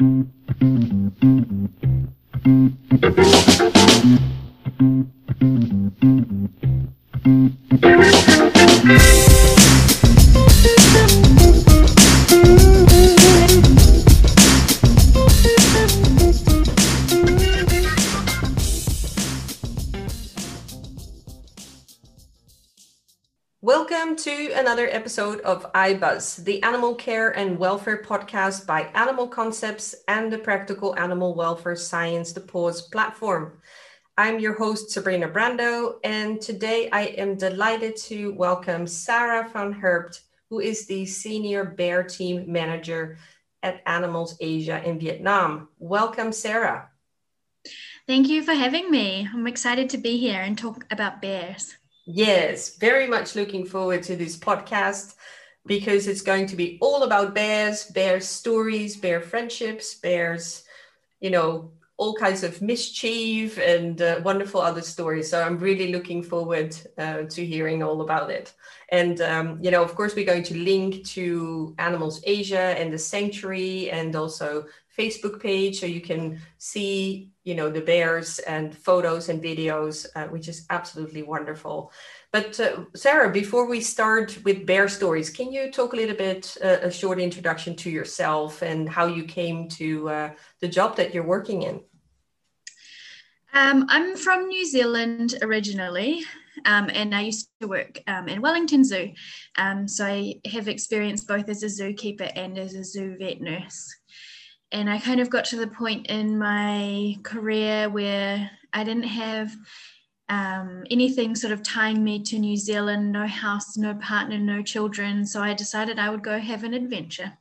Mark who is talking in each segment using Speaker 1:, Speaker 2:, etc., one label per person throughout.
Speaker 1: Welcome to another episode of iBuzz, the animal care and welfare podcast by Animal Concepts and the Practical Animal Welfare Science The PAWS platform. I'm your host, Sabrina Brando, and today I am delighted to welcome Sarah van Herpt, who is the Senior Bear Team Manager at Animals Asia in Vietnam. Welcome, Sarah.
Speaker 2: Thank you for having me. I'm excited to be here and talk about bears.
Speaker 1: Yes, very much looking forward to this podcast because it's going to be all about bears, bears stories, bear friendships, bears, you know, all kinds of mischief and uh, wonderful other stories. So I'm really looking forward uh, to hearing all about it. And, um, you know, of course, we're going to link to Animals Asia and the Sanctuary and also Facebook page so you can see you know the bears and photos and videos uh, which is absolutely wonderful but uh, sarah before we start with bear stories can you talk a little bit uh, a short introduction to yourself and how you came to uh, the job that you're working in
Speaker 2: um, i'm from new zealand originally um, and I used to work um, in Wellington Zoo. Um, so I have experience both as a zookeeper and as a zoo vet nurse and I kind of got to the point in my career where I didn't have um, anything sort of tying me to New Zealand, no house, no partner, no children. So I decided I would go have an adventure.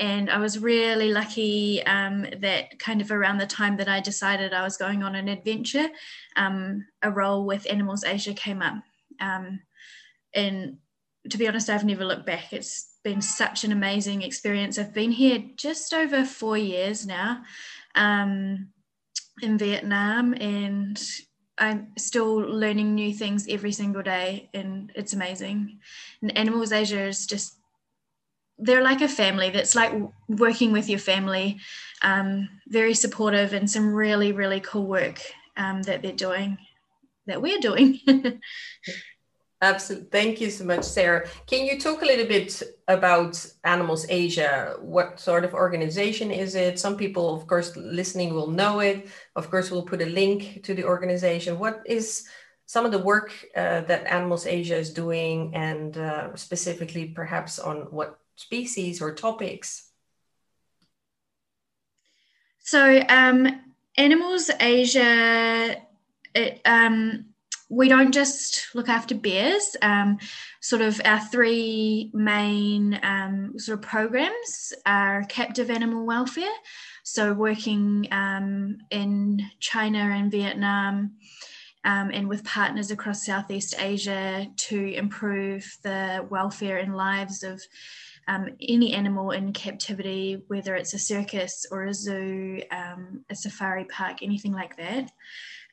Speaker 2: And I was really lucky um, that kind of around the time that I decided I was going on an adventure, um, a role with Animals Asia came up. Um, and to be honest, I've never looked back. It's been such an amazing experience. I've been here just over four years now um, in Vietnam, and I'm still learning new things every single day, and it's amazing. And Animals Asia is just they're like a family that's like working with your family um, very supportive and some really really cool work um, that they're doing that we're doing
Speaker 1: Absolutely. Thank you so much, Sarah. Can you talk a little bit about Animals Asia? What sort of organization is it? Some people, of course, listening will know it. Of course, we'll put a link to the organization. What is some of the work uh, that Animals Asia is doing, and uh, specifically perhaps on what species or topics?
Speaker 2: So, um, Animals Asia, it, um, we don't just look after bears. Um, sort of our three main um, sort of programs are captive animal welfare. So working um, in China and Vietnam um, and with partners across Southeast Asia to improve the welfare and lives of um, any animal in captivity, whether it's a circus or a zoo, um, a safari park, anything like that.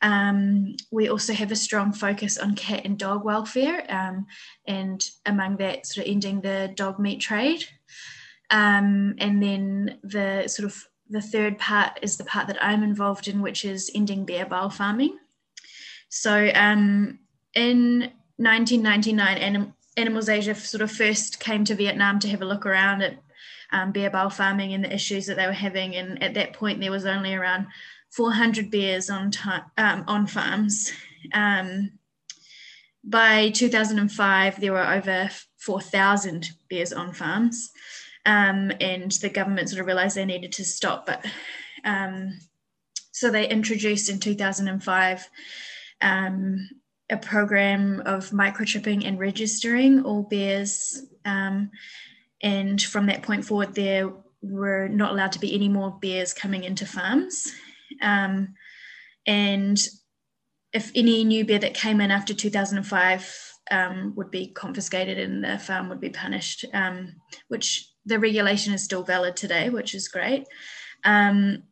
Speaker 2: Um, we also have a strong focus on cat and dog welfare, um, and among that, sort of ending the dog meat trade. Um, and then the sort of the third part is the part that I'm involved in, which is ending bear bile farming. So um, in 1999, Anim- Animals Asia sort of first came to Vietnam to have a look around at um, bear bile farming and the issues that they were having. And at that point, there was only around 400 bears on, um, on farms. Um, by 2005, there were over 4,000 bears on farms. Um, and the government sort of realized they needed to stop. But um, so they introduced in 2005 um, a program of microchipping and registering all bears. Um, and from that point forward, there were not allowed to be any more bears coming into farms. Um, and if any new bear that came in after 2005 um, would be confiscated and the farm would be punished, um, which the regulation is still valid today, which is great. Um,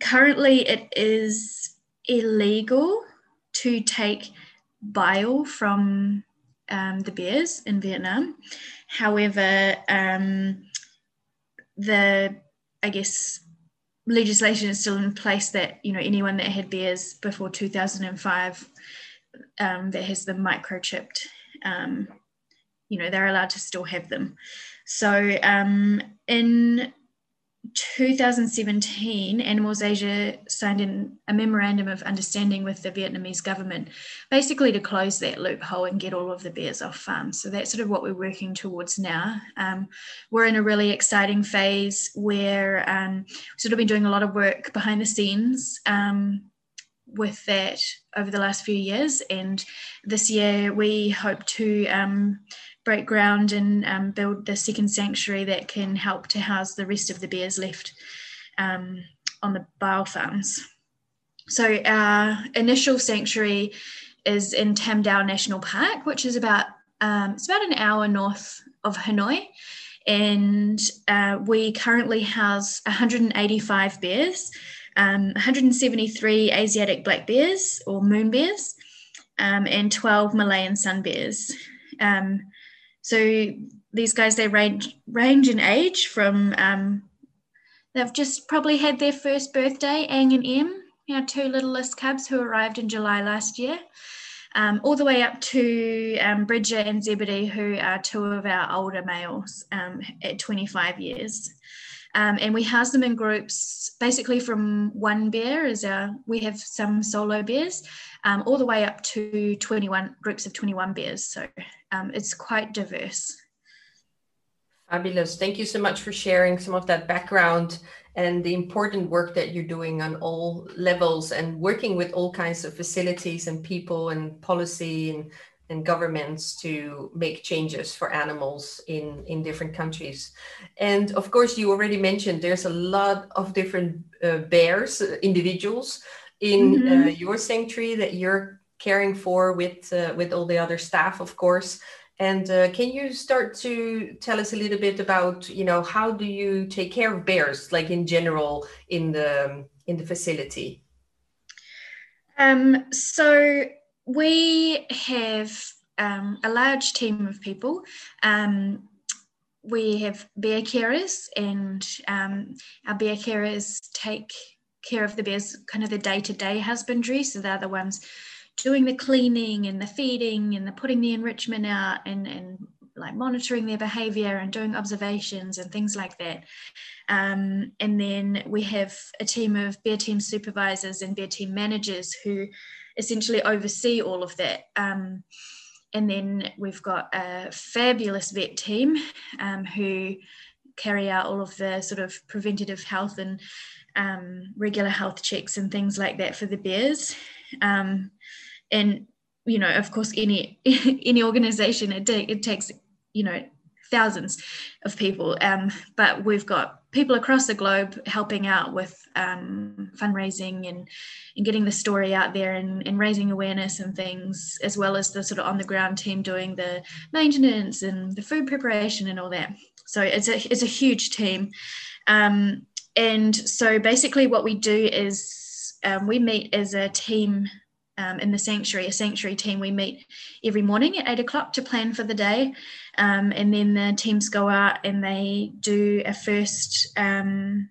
Speaker 2: currently, it is illegal to take bile from um, the bears in Vietnam. However, um, the I guess legislation is still in place that you know anyone that had bears before 2005 um, that has them microchipped um, you know they're allowed to still have them. So um, in 2017, Animals Asia signed in a memorandum of understanding with the Vietnamese government, basically to close that loophole and get all of the bears off farms. So that's sort of what we're working towards now. Um, we're in a really exciting phase where um, we've sort of been doing a lot of work behind the scenes. Um, with that over the last few years, and this year we hope to um, break ground and um, build the second sanctuary that can help to house the rest of the bears left um, on the bile farms. So our initial sanctuary is in Tam Dao National Park, which is about um, it's about an hour north of Hanoi, and uh, we currently house 185 bears, um, 173 Asiatic black bears or moon bears, um, and 12 Malayan sun bears. So these guys they range range in age from um, they've just probably had their first birthday, Ang and Em, know, two littlest cubs who arrived in July last year. Um, all the way up to um, Bridget and Zebedee, who are two of our older males um, at 25 years. Um, and we house them in groups, basically from one bear, as our, we have some solo bears, um, all the way up to 21 groups of 21 bears. So um, it's quite diverse.
Speaker 1: Fabulous. Thank you so much for sharing some of that background and the important work that you're doing on all levels and working with all kinds of facilities and people and policy and, and governments to make changes for animals in, in different countries. And of course, you already mentioned there's a lot of different uh, bears, uh, individuals in mm-hmm. uh, your sanctuary that you're caring for with uh, with all the other staff, of course. And uh, can you start to tell us a little bit about, you know, how do you take care of bears, like in general, in the in the facility?
Speaker 2: Um, so we have um, a large team of people. Um, we have bear carers, and um, our bear carers take care of the bears, kind of the day to day husbandry. So they're the ones doing the cleaning and the feeding and the putting the enrichment out and, and like monitoring their behavior and doing observations and things like that. Um, and then we have a team of bear team supervisors and bear team managers who essentially oversee all of that. Um, and then we've got a fabulous vet team um, who carry out all of the sort of preventative health and um, regular health checks and things like that for the bears. And you know, of course, any any organization it, it takes you know thousands of people, um, but we've got people across the globe helping out with um, fundraising and, and getting the story out there and, and raising awareness and things, as well as the sort of on the ground team doing the maintenance and the food preparation and all that. So it's a it's a huge team. Um, and so basically, what we do is um, we meet as a team um, in the sanctuary, a sanctuary team. We meet every morning at eight o'clock to plan for the day. Um, and then the teams go out and they do a first, um,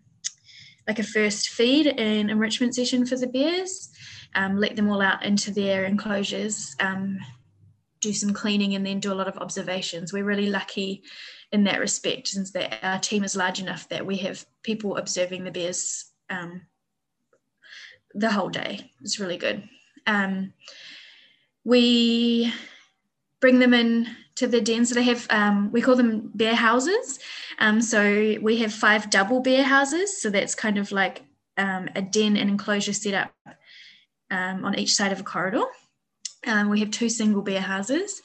Speaker 2: like a first feed and enrichment session for the bears, um, let them all out into their enclosures, um, do some cleaning, and then do a lot of observations. We're really lucky in that respect, since that our team is large enough that we have people observing the bears um, the whole day. It's really good. Um, we bring them in to the dens. So they have, um, we call them bear houses. Um, so we have five double bear houses. So that's kind of like um, a den and enclosure set up um, on each side of a corridor. Um, we have two single bear houses.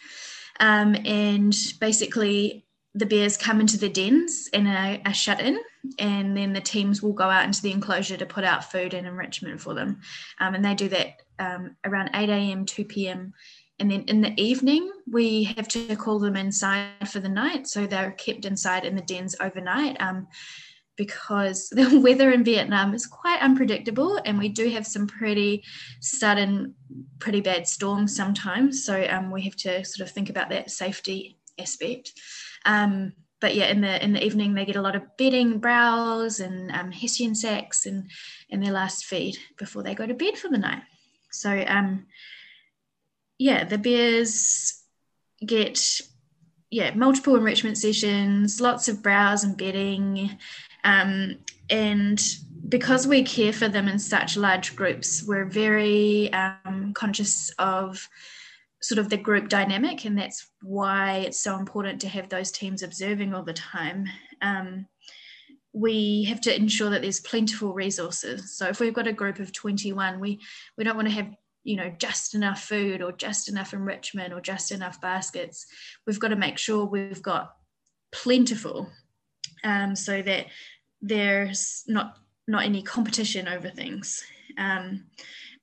Speaker 2: Um, and basically, the bears come into the dens and are, are, shut in, and then the teams will go out into the enclosure to put out food and enrichment for them. Um, and they do that um, around 8 a.m., 2 p.m. And then in the evening, we have to call them inside for the night. So they're kept inside in the dens overnight um, because the weather in Vietnam is quite unpredictable. And we do have some pretty sudden, pretty bad storms sometimes. So um, we have to sort of think about that safety aspect. Um, but yeah, in the in the evening they get a lot of bedding, browse, and um, hessian sacks, and and their last feed before they go to bed for the night. So um, yeah, the bears get yeah multiple enrichment sessions, lots of browse and bedding, um, and because we care for them in such large groups, we're very um, conscious of sort of the group dynamic, and that's why it's so important to have those teams observing all the time. Um, we have to ensure that there's plentiful resources. So if we've got a group of 21, we we don't want to have you know just enough food or just enough enrichment or just enough baskets. We've got to make sure we've got plentiful, um, so that there's not not any competition over things. Um,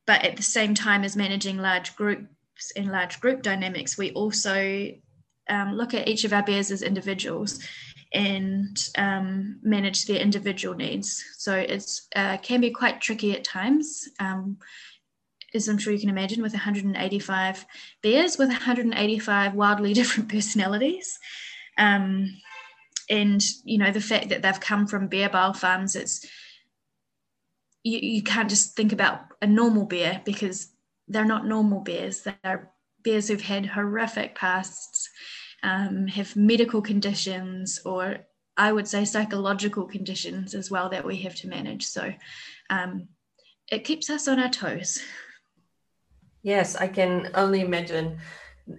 Speaker 2: but at the same time as managing large groups and large group dynamics, we also um, look at each of our bears as individuals and um, manage their individual needs. So it uh, can be quite tricky at times. Um, as I'm sure you can imagine, with 185 bears with 185 wildly different personalities. Um, and you know the fact that they've come from bear bile farms, it's you, you can't just think about a normal bear because they're not normal bears. They're bears who've had horrific pasts, um, have medical conditions, or I would say psychological conditions as well that we have to manage. So um, it keeps us on our toes.
Speaker 1: Yes, I can only imagine.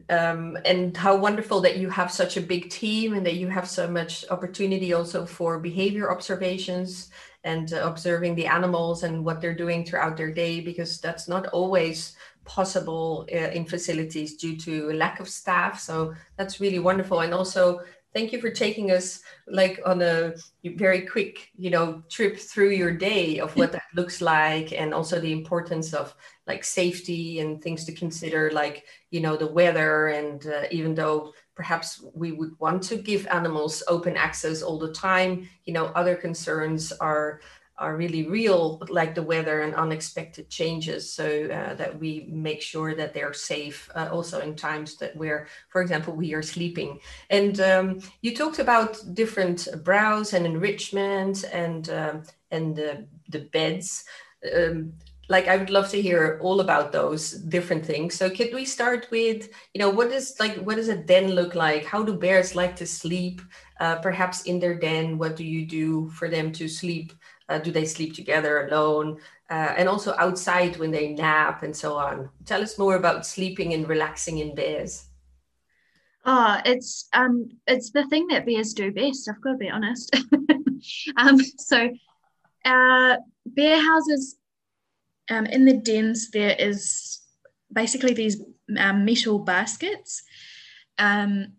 Speaker 1: Um, and how wonderful that you have such a big team and that you have so much opportunity also for behavior observations and uh, observing the animals and what they're doing throughout their day because that's not always possible uh, in facilities due to lack of staff. So that's really wonderful. And also thank you for taking us like on a very quick you know trip through your day of what that looks like and also the importance of like safety and things to consider like you know the weather and uh, even though perhaps we would want to give animals open access all the time you know other concerns are are really real like the weather and unexpected changes. So uh, that we make sure that they're safe uh, also in times that where for example we are sleeping. And um, you talked about different browse and enrichment and um, and the, the beds. Um, like i would love to hear all about those different things. So could we start with you know what is like what does a den look like? How do bears like to sleep uh, perhaps in their den? What do you do for them to sleep uh, do they sleep together alone? Uh, and also outside when they nap and so on. Tell us more about sleeping and relaxing in bears.
Speaker 2: Oh it's um it's the thing that bears do best i've got to be honest. Um so uh bear houses um, in the dens, there is basically these um, metal baskets. Um,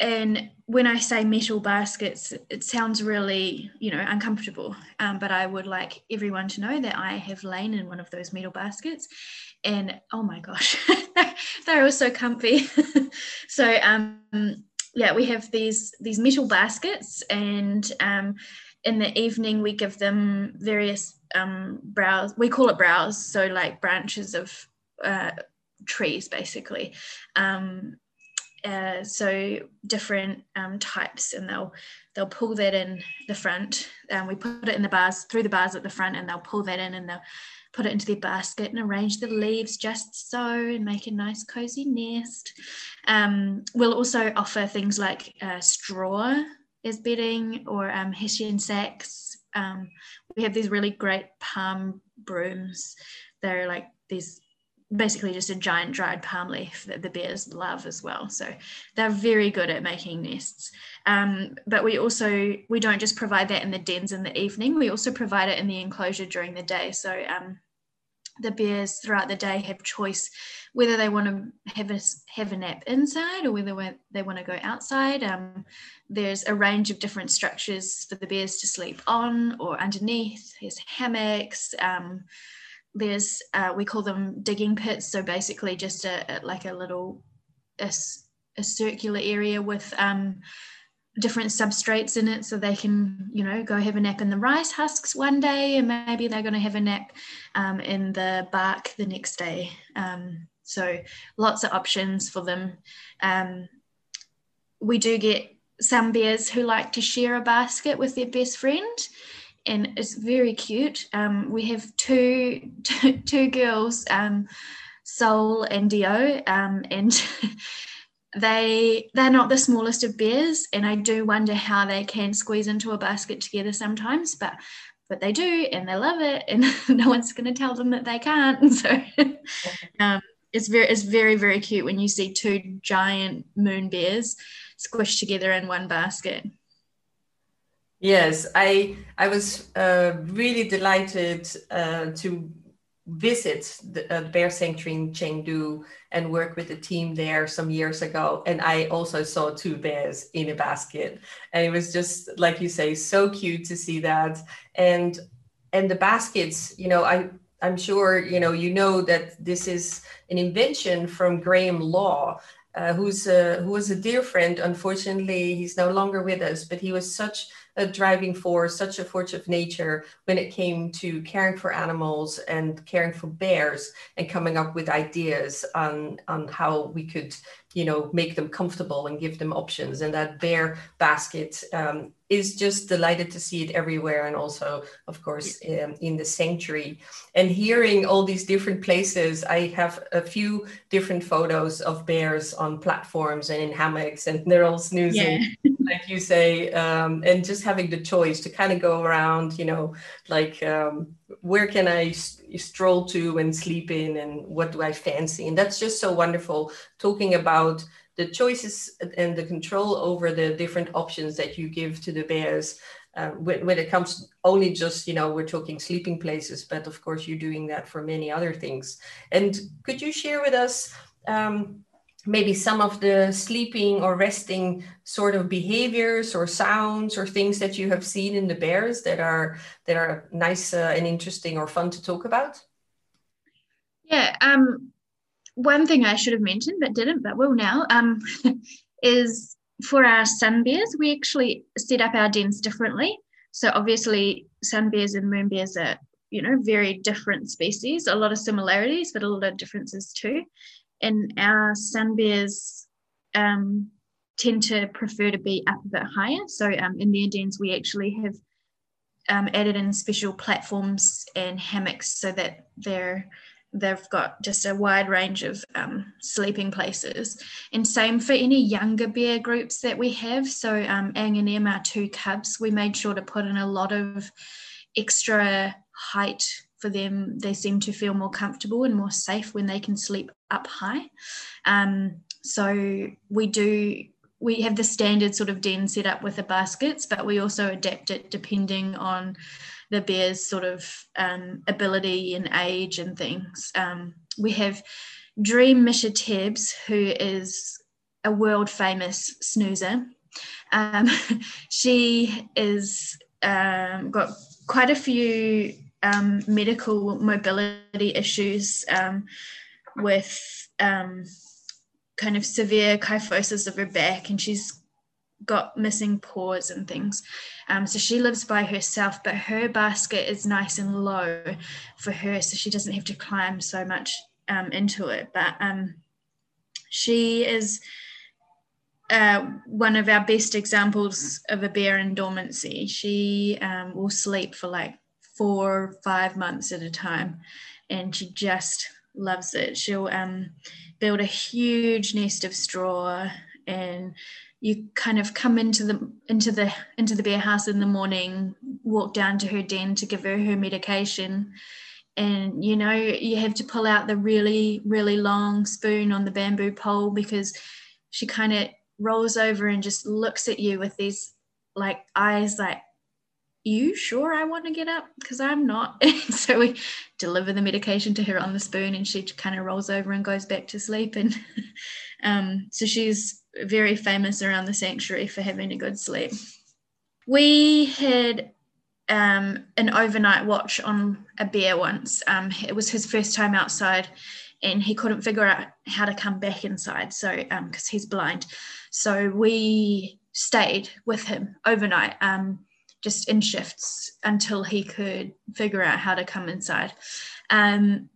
Speaker 2: and when I say metal baskets, it sounds really, you know, uncomfortable. Um, but I would like everyone to know that I have lain in one of those metal baskets, and oh my gosh, they're all so comfy. so um, yeah, we have these these metal baskets, and um, in the evening we give them various um. We call it browse, so like branches of uh, trees, basically. Um, uh, so different um, types, and they'll they'll pull that in the front. And we put it in the bars through the bars at the front, and they'll pull that in, and they'll put it into their basket and arrange the leaves just so and make a nice cozy nest. Um, we'll also offer things like uh, straw as bedding or um, hessian sacks um, we have these really great palm brooms. They're like these basically just a giant dried palm leaf that the bears love as well. So they're very good at making nests. Um, but we also we don't just provide that in the dens in the evening. We also provide it in the enclosure during the day. So um, the bears throughout the day have choice whether they want to have a have a nap inside or whether they want to go outside. Um, there's a range of different structures for the bears to sleep on or underneath. There's hammocks. Um, there's uh, we call them digging pits. So basically, just a, a like a little a, a circular area with um, different substrates in it. So they can you know go have a nap in the rice husks one day and maybe they're going to have a nap um, in the bark the next day. Um, so lots of options for them. Um, we do get some bears who like to share a basket with their best friend and it's very cute. Um, we have two, girls, um, Soul and Dio, um, and they they're not the smallest of bears, and I do wonder how they can squeeze into a basket together sometimes, but but they do, and they love it, and no one's going to tell them that they can't. So um, it's very it's very very cute when you see two giant moon bears squished together in one basket.
Speaker 1: Yes, I I was uh, really delighted uh, to visit the uh, bear sanctuary in Chengdu and work with the team there some years ago. And I also saw two bears in a basket, and it was just like you say, so cute to see that. And and the baskets, you know, I I'm sure you know you know that this is an invention from Graham Law. Uh, who's a, who was a dear friend. Unfortunately, he's no longer with us, but he was such a driving force, such a force of nature when it came to caring for animals and caring for bears and coming up with ideas on, on how we could, you know, make them comfortable and give them options. And that bear basket um, is just delighted to see it everywhere and also of course um, in the sanctuary and hearing all these different places i have a few different photos of bears on platforms and in hammocks and they're all snoozing yeah. like you say um, and just having the choice to kind of go around you know like um, where can i stroll to and sleep in and what do i fancy? And that's just so wonderful talking about the choices and the control over the different options that you give to the bears uh, when, when, it comes only just you know we're talking sleeping places but of course you're doing that for many other things. And could you share with us um, maybe some of the sleeping or resting sort of behaviors or sounds or things that you have seen in the bears that are that are nice uh, and interesting or fun to talk about
Speaker 2: yeah um one thing I should have mentioned but didn't, but will now, um, is for our sun bears, we actually set up our dens differently. So obviously, sun bears and moon bears are, you know, very different species. A lot of similarities, but a lot of differences too. And our sun bears um, tend to prefer to be up a bit higher. So um, in their dens, we actually have um, added in special platforms and hammocks so that they're they've got just a wide range of um, sleeping places. And same for any younger bear groups that we have. So um, Ang and Em, our two cubs, we made sure to put in a lot of extra height for them. They seem to feel more comfortable and more safe when they can sleep up high. Um, so we do we have the standard sort of den set up with the baskets, but we also adapt it depending on the bear's sort of um, ability and age and things. Um, we have Dream Misha Tibbs, who is a world famous snoozer. Um, she is um, got quite a few um, medical mobility issues um, with kind of severe kyphosis of her back, and she's got missing paws and things. Um, so she lives by herself, but her basket is nice and low for her, so she doesn't have to climb so much um, into it. But um, she is uh, one of our best examples of a bear in dormancy. She um, will sleep for like four five months at a time, and she just loves it. She'll um, build a huge nest of straw and you kind of come into the into the into the bear house in the morning walk down to her den to give her her medication and you know you have to pull out the really really long spoon on the bamboo pole because she kind of rolls over and just looks at you with these like eyes like you sure I want to get up? Because I'm not. so we deliver the medication to her on the spoon and she kind of rolls over and goes back to sleep. And um, so she's very famous around the sanctuary for having a good sleep. We had um, an overnight watch on a bear once. Um, it was his first time outside and he couldn't figure out how to come back inside. So, because um, he's blind. So we stayed with him overnight. Um, just in shifts until he could figure out how to come inside. Um,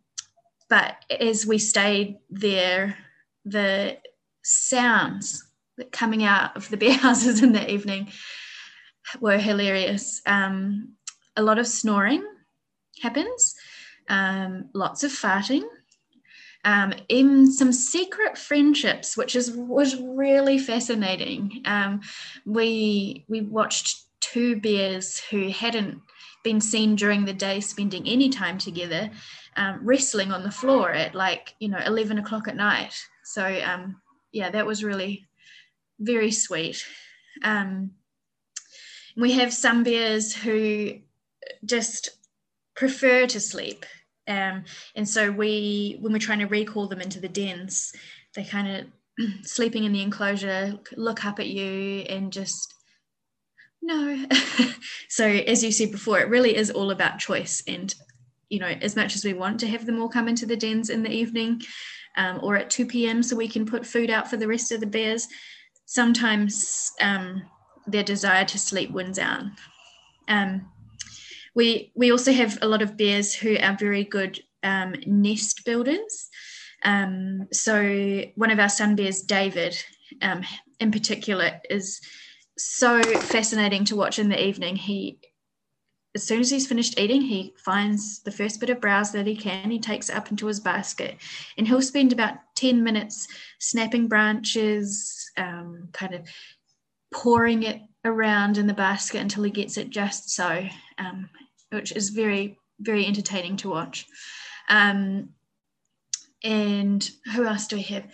Speaker 2: but as we stayed there, the sounds that coming out of the bear houses in the evening were hilarious. Um, a lot of snoring happens, um, lots of farting, um, even some secret friendships, which is was really fascinating. Um, we we watched two bears who hadn't been seen during the day spending any time together, um, wrestling on the floor at like you know eleven o'clock at night. So um, yeah, that was really very sweet. Um, we have some bears who just prefer to sleep. Um, and so we, when we're trying to recall them into the dens, they kind of sleeping in the enclosure, look up at you and just no. so as you said before, it really is all about choice. And you know, as much as we want to have them all come into the dens in the evening um, or at 2 p.m. so we can put food out for the rest of the bears, sometimes um, their desire to sleep wins out. Um, we, we also have a lot of bears who are very good um, nest builders. Um, so one of our sun bears, David, um, in particular, is so fascinating to watch in the evening. He as soon as he's finished eating, he finds the first bit of browse that he can. He takes it up into his basket, and he'll spend about ten minutes snapping branches, um, kind of pouring it around in the basket until he gets it just so, um, which is very very entertaining to watch. Um, and who else do we have?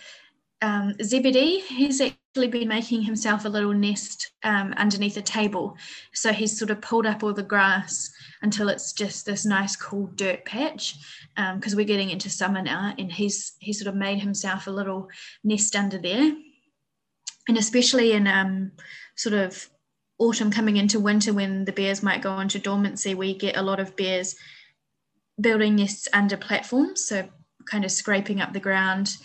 Speaker 2: Um, Zebedee, he's been making himself a little nest um, underneath a table. So he's sort of pulled up all the grass until it's just this nice cool dirt patch because um, we're getting into summer now and he's he sort of made himself a little nest under there. And especially in um, sort of autumn coming into winter when the bears might go into dormancy, we get a lot of bears building nests under platforms. So kind of scraping up the ground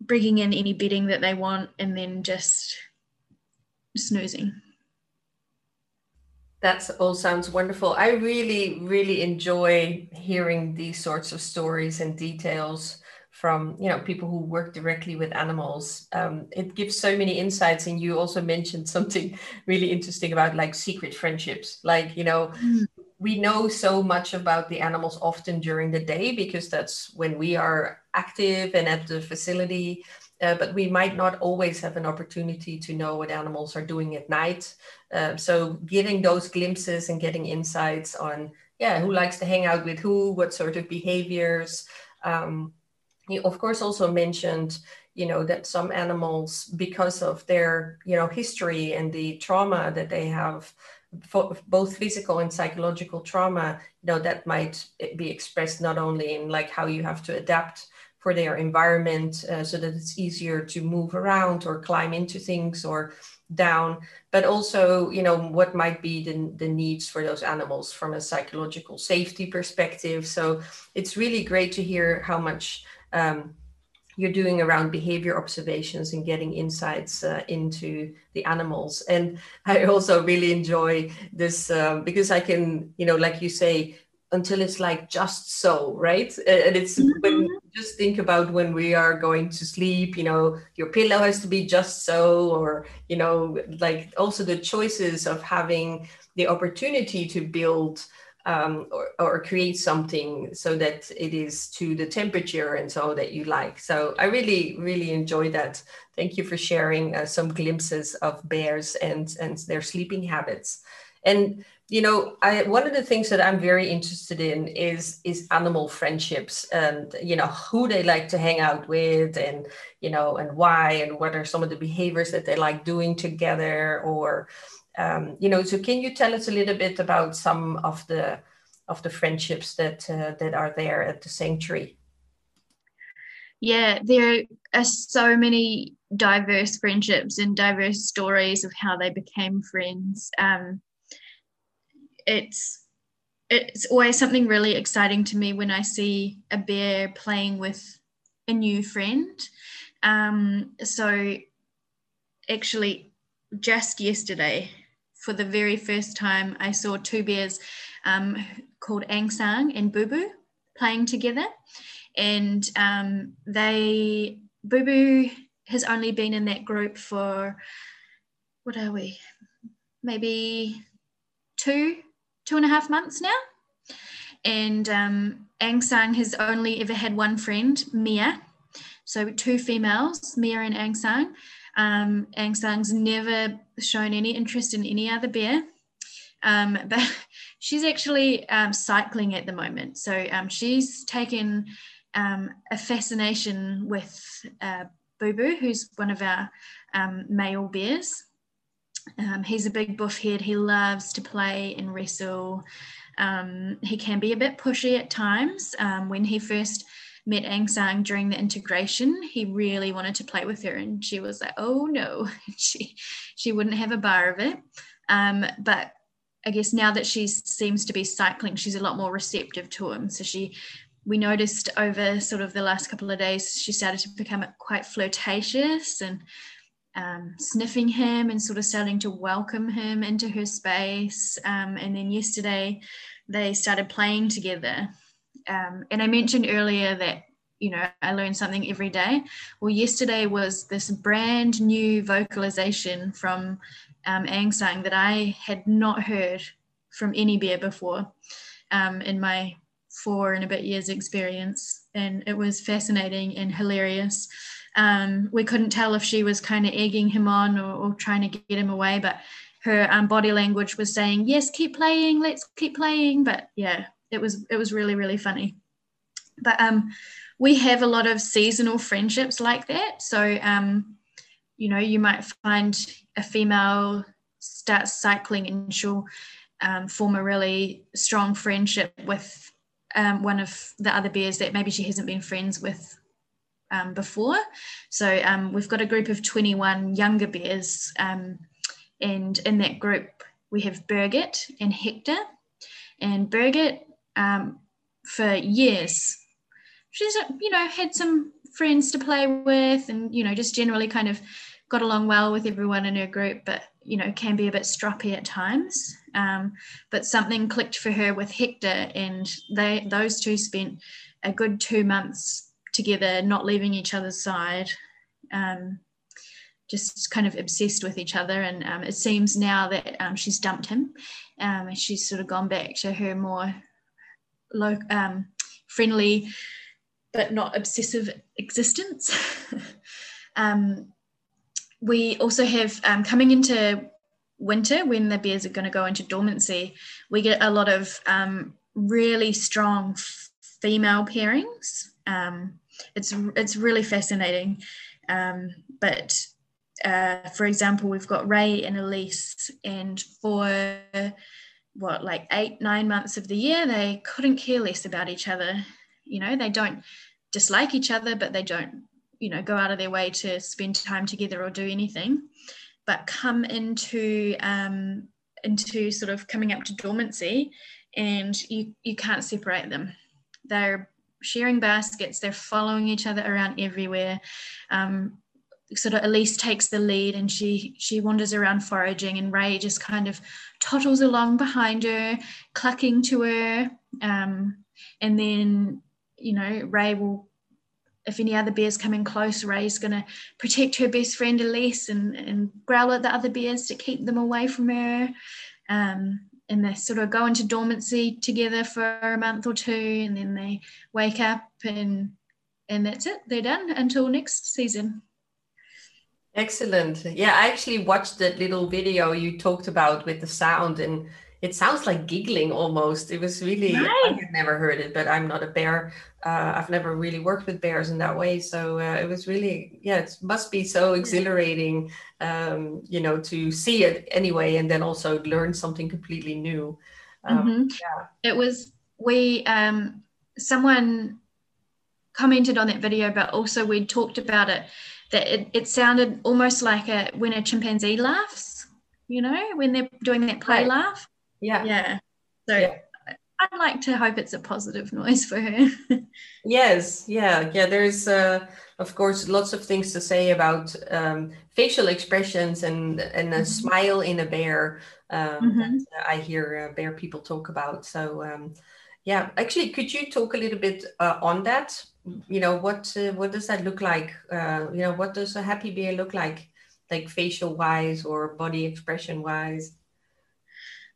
Speaker 2: bringing in any bedding that they want and then just snoozing.
Speaker 1: That all sounds wonderful. I really, really enjoy hearing these sorts of stories and details from you know people who work directly with animals. Um, it gives so many insights, and you also mentioned something really interesting about like secret friendships. Like you know, mm we know so much about the animals often during the day because that's when we are active and at the facility. Uh, but we might not always have an opportunity to know what animals are doing at night. Uh, so getting those glimpses and getting insights on, yeah, who likes to hang out with who, what sort of behaviors. Um, you of course also mentioned, you know, that some animals, because of their, you know, history and the trauma that they have, both physical and psychological trauma you know that might be expressed not only in like how you have to adapt for their environment uh, so that it's easier to move around or climb into things or down but also you know what might be the, the needs for those animals from a psychological safety perspective. So it's really great to hear how much um, you're doing around behavior observations and getting insights uh, into the animals. And I also really enjoy this um, because I can, you know, like you say, until it's like just so, right? And it's mm-hmm. when just think about when we are going to sleep, you know, your pillow has to be just so, or, you know, like also the choices of having the opportunity to build um, or, or create something so that it is to the temperature and so that you like. So I really, really enjoy that. Thank you for sharing uh, some glimpses of bears and, and their sleeping habits. And you know, I, one of the things that I'm very interested in is is animal friendships and you know who they like to hang out with and you know and why and what are some of the behaviors that they like doing together or um, you know, so can you tell us a little bit about some of the of the friendships that uh, that are there at the sanctuary?
Speaker 2: Yeah, there are so many diverse friendships and diverse stories of how they became friends. Um, it's it's always something really exciting to me when I see a bear playing with a new friend. Um, so actually, just yesterday, for the very first time, I saw two bears um, called Aung Sang and Boo Boo playing together. And um, they, Boo Boo has only been in that group for what are we? Maybe two, two and a half months now. And um, Aung Sang has only ever had one friend, Mia. So two females, Mia and Aung Sang. Um, Aung Sang's never shown any interest in any other bear. Um, but she's actually um, cycling at the moment. So um, she's taken um, a fascination with uh, Boo Boo, who's one of our um, male bears. He's a big buff head. He loves to play and wrestle. He can be a bit pushy at times. When he first met Aung Sang during the integration, he really wanted to play with her, and she was like, "Oh no," she she wouldn't have a bar of it. Um, but I guess now that she seems to be cycling, she's a lot more receptive to him. So she we noticed over sort of the last couple of days, she started to become quite flirtatious and um, sniffing him and sort of starting to welcome him into her space. Um, and then yesterday, they started playing together. Um, and I mentioned earlier that you know I learned something every day. Well, yesterday was this brand new vocalization from um, Sang that I had not heard from any bear before um, in my four and a bit years experience. And it was fascinating and hilarious. Um, we couldn't tell if she was kind of egging him on or, or, trying to get him away but her um, body language was saying yes keep playing let's keep playing. But yeah it was it was really really funny but um, we have a lot of seasonal friendships like that so um, you know you might find a female starts cycling and she'll um, form a really strong friendship with um, one of the other bears that maybe she hasn't been friends with um, before. So um, we've got a group of 21 younger bears, and in that group we have Birgit and Hector. And Birgit, um, for years, she's you know had some friends to play with, and you know just generally kind of got along well with everyone in her group, but you know can be a bit stroppy at times. Um, but something clicked for her with Hector, and they those two spent a good two months together, not leaving each other's side. Um, just kind of obsessed with each other, and um, it seems now that um, she's dumped him. Um, she's sort of gone back to her more low, um, friendly, but not obsessive existence. we also have coming into winter when the bears are going to go into dormancy, we get a lot of um, really strong female pairings. Um, it's it's really fascinating. Um, but uh, for example, we've got Ray and Elise, and for what like eight nine months of the year, they couldn't care less about each other. You know, they don't dislike each other, but they don't you know go out of their way to spend time together or do anything. But come into um, into sort of coming up to dormancy and you you can't separate them. They're sharing baskets they're following each other around everywhere. Um, sort of elise takes the lead and she she wanders around foraging and ray just kind of toddles along behind her clucking to her um, and then you know ray will if any other bears come in close, Ray's going to protect her best friend Elise and, and growl at the other bears to keep them away from her. Um, and they sort of go into dormancy together for a month or two, and then they wake up and and that's it. They're done until next season.
Speaker 1: Excellent. Yeah, I actually watched that little video you talked about with the sound and it sounds like giggling almost. It was really, right. I had never heard it, but I'm not a bear. Uh, I've never really worked with bears in that way. So uh, it was really, yeah, it must be so exhilarating, um, you know, to see it anyway, and then also learn something completely new. Um,
Speaker 2: mm-hmm. Yeah. It was, we, um, someone commented on that video, but also we talked about it, that it, it sounded almost like a, when a chimpanzee laughs, you know, when they're doing that play right. laugh
Speaker 1: yeah
Speaker 2: yeah so yeah. I'd like to hope it's a positive noise for her.
Speaker 1: yes, yeah, yeah. There's, uh, of course, lots of things to say about um, facial expressions and and a mm-hmm. smile in a bear. Um, mm-hmm. I hear uh, bear people talk about. So um, Yeah, actually, could you talk a little bit uh, on that? You know, what uh, what does that look like? Uh, you know, what does a happy bear look like, like facial wise or body expression wise?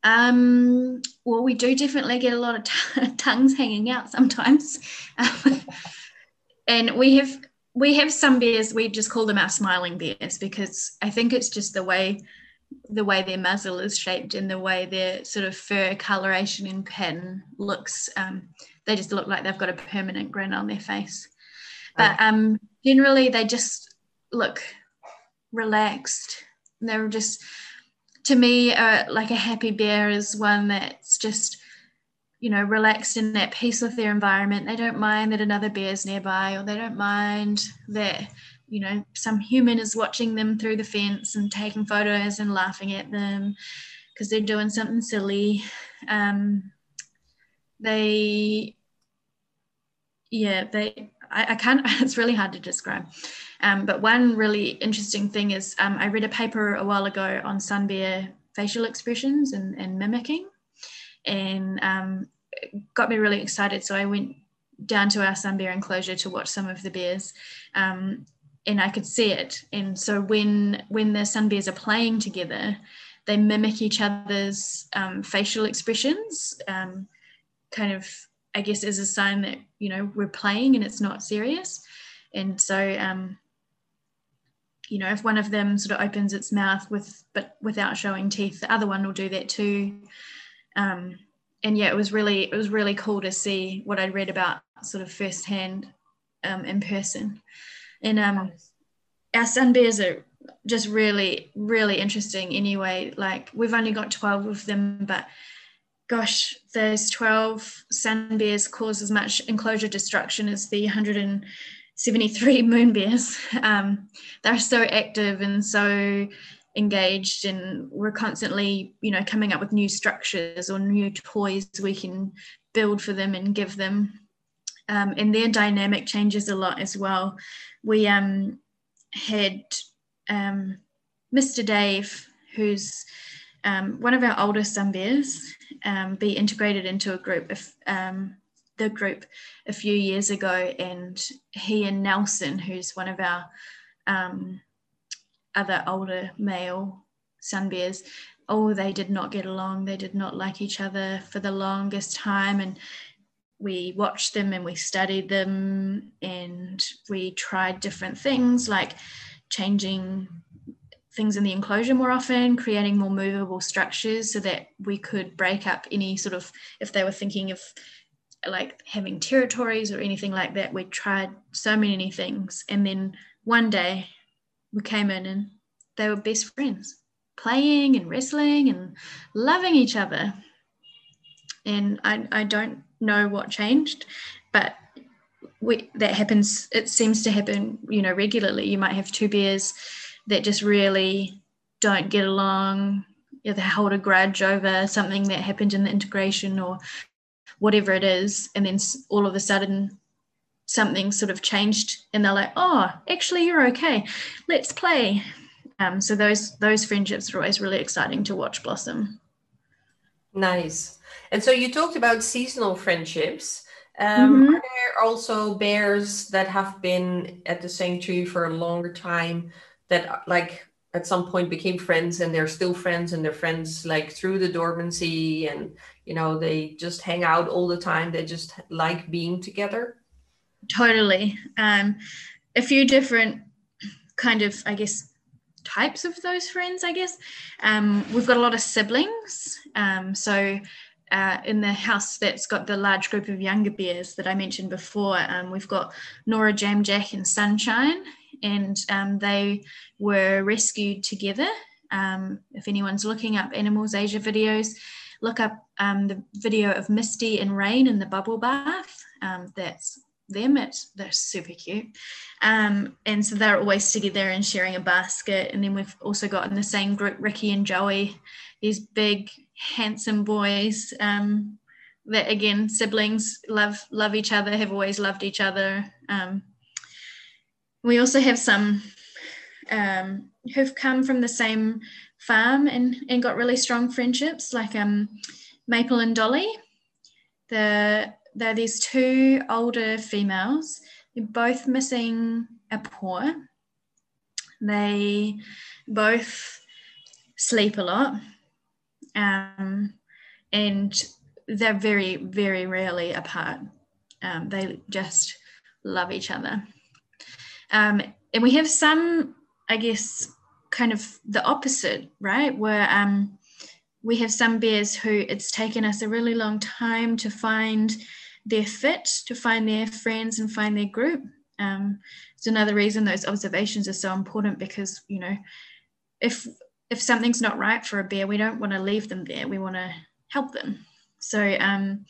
Speaker 2: Um, well, we do definitely get a lot of t- tongues hanging out sometimes, and we have we have some bears. We just call them our smiling bears because I think it's just the way the way their muzzle is shaped and the way their sort of fur coloration and pattern looks. Um, they just look like they've got a permanent grin on their face, but um, generally they just look relaxed. They're just to me, uh, like a happy bear is one that's just, you know, relaxed in that peace with their environment. They don't mind that another bear's nearby, or they don't mind that, you know, some human is watching them through the fence and taking photos and laughing at them because they're doing something silly. Um, they, yeah, they. I, I can't. It's really hard to describe. Um, but one really interesting thing is um, I read a paper a while ago on sun bear facial expressions and, and mimicking, and um, got me really excited. So I went down to our sun bear enclosure to watch some of the bears, um, and I could see it. And so when when the sun bears are playing together, they mimic each other's um, facial expressions, um, kind of I guess is a sign that you know we're playing and it's not serious. And so um, you know, if one of them sort of opens its mouth with but without showing teeth, the other one will do that too. Um, and yeah, it was really it was really cool to see what I'd read about sort of firsthand um, in person. And um, our sun bears are just really really interesting. Anyway, like we've only got twelve of them, but gosh, those twelve sun bears cause as much enclosure destruction as the 173 and moon bears. Um, they're so active and so engaged and we're constantly you know coming up with new structures or new toys we can build for them and give them um, and their dynamic changes a lot as well we um, had um, mr dave who's um, one of our oldest sun bears um, be integrated into a group of um, the group a few years ago, and he and Nelson, who's one of our um, other older male sun bears, oh, they did not get along. They did not like each other for the longest time, and we watched them and we studied them, and we tried different things like changing things in the enclosure more often, creating more movable structures so that we could break up any sort of, if they were thinking of like having territories or anything like that. We tried so many things. And then one day we came in and they were best friends, playing and wrestling and loving each other. And I, I don't know what changed, but we, that happens, it seems to happen, you know, regularly. You might have two bears that just really don't get along. You know, they hold a grudge over something that happened in the integration or whatever it is and then all of a sudden something sort of changed and they're like oh actually you're okay let's play um, so those those friendships are always really exciting to watch blossom
Speaker 1: nice and so you talked about seasonal friendships um, mm-hmm. are there also bears that have been at the same tree for a longer time that like at some point became friends and they're still friends and they're friends like through the dormancy and you know they just hang out all the time. They just like being together.
Speaker 2: Totally. Um, a few different kind of i guess types of those friends i guess. Um, we've got a lot of siblings. Um, so uh, in the house that's got the large group of younger bears that I mentioned before, um, we've got Nora, Jam, Jack, and Sunshine, and um, they were rescued together. Um, if anyone's looking up Animals Asia videos, look up um, the video of Misty and Rain in the bubble bath. Um, that's them. It's, they're super cute. Um, and so they're always together and sharing a basket. And then we've also got in the same group Ricky and Joey, these big, handsome boys um, that again siblings love love each other have always loved each other um, we also have some um, who've come from the same farm and, and got really strong friendships like um, maple and dolly They're, they're these two older females. They're both missing a paw. They both sleep a lot. Um, and they're very, very rarely apart. Um, they just love each other. Um, and we have some, I guess, kind of the opposite, right? Where um, we have some bears who it's taken us a really long time to find their fit, to find their friends and find their group. Um, it's another reason those observations are so important because, you know, if if something's not right for a bear, we don't want to leave them there. We want to help them. So um,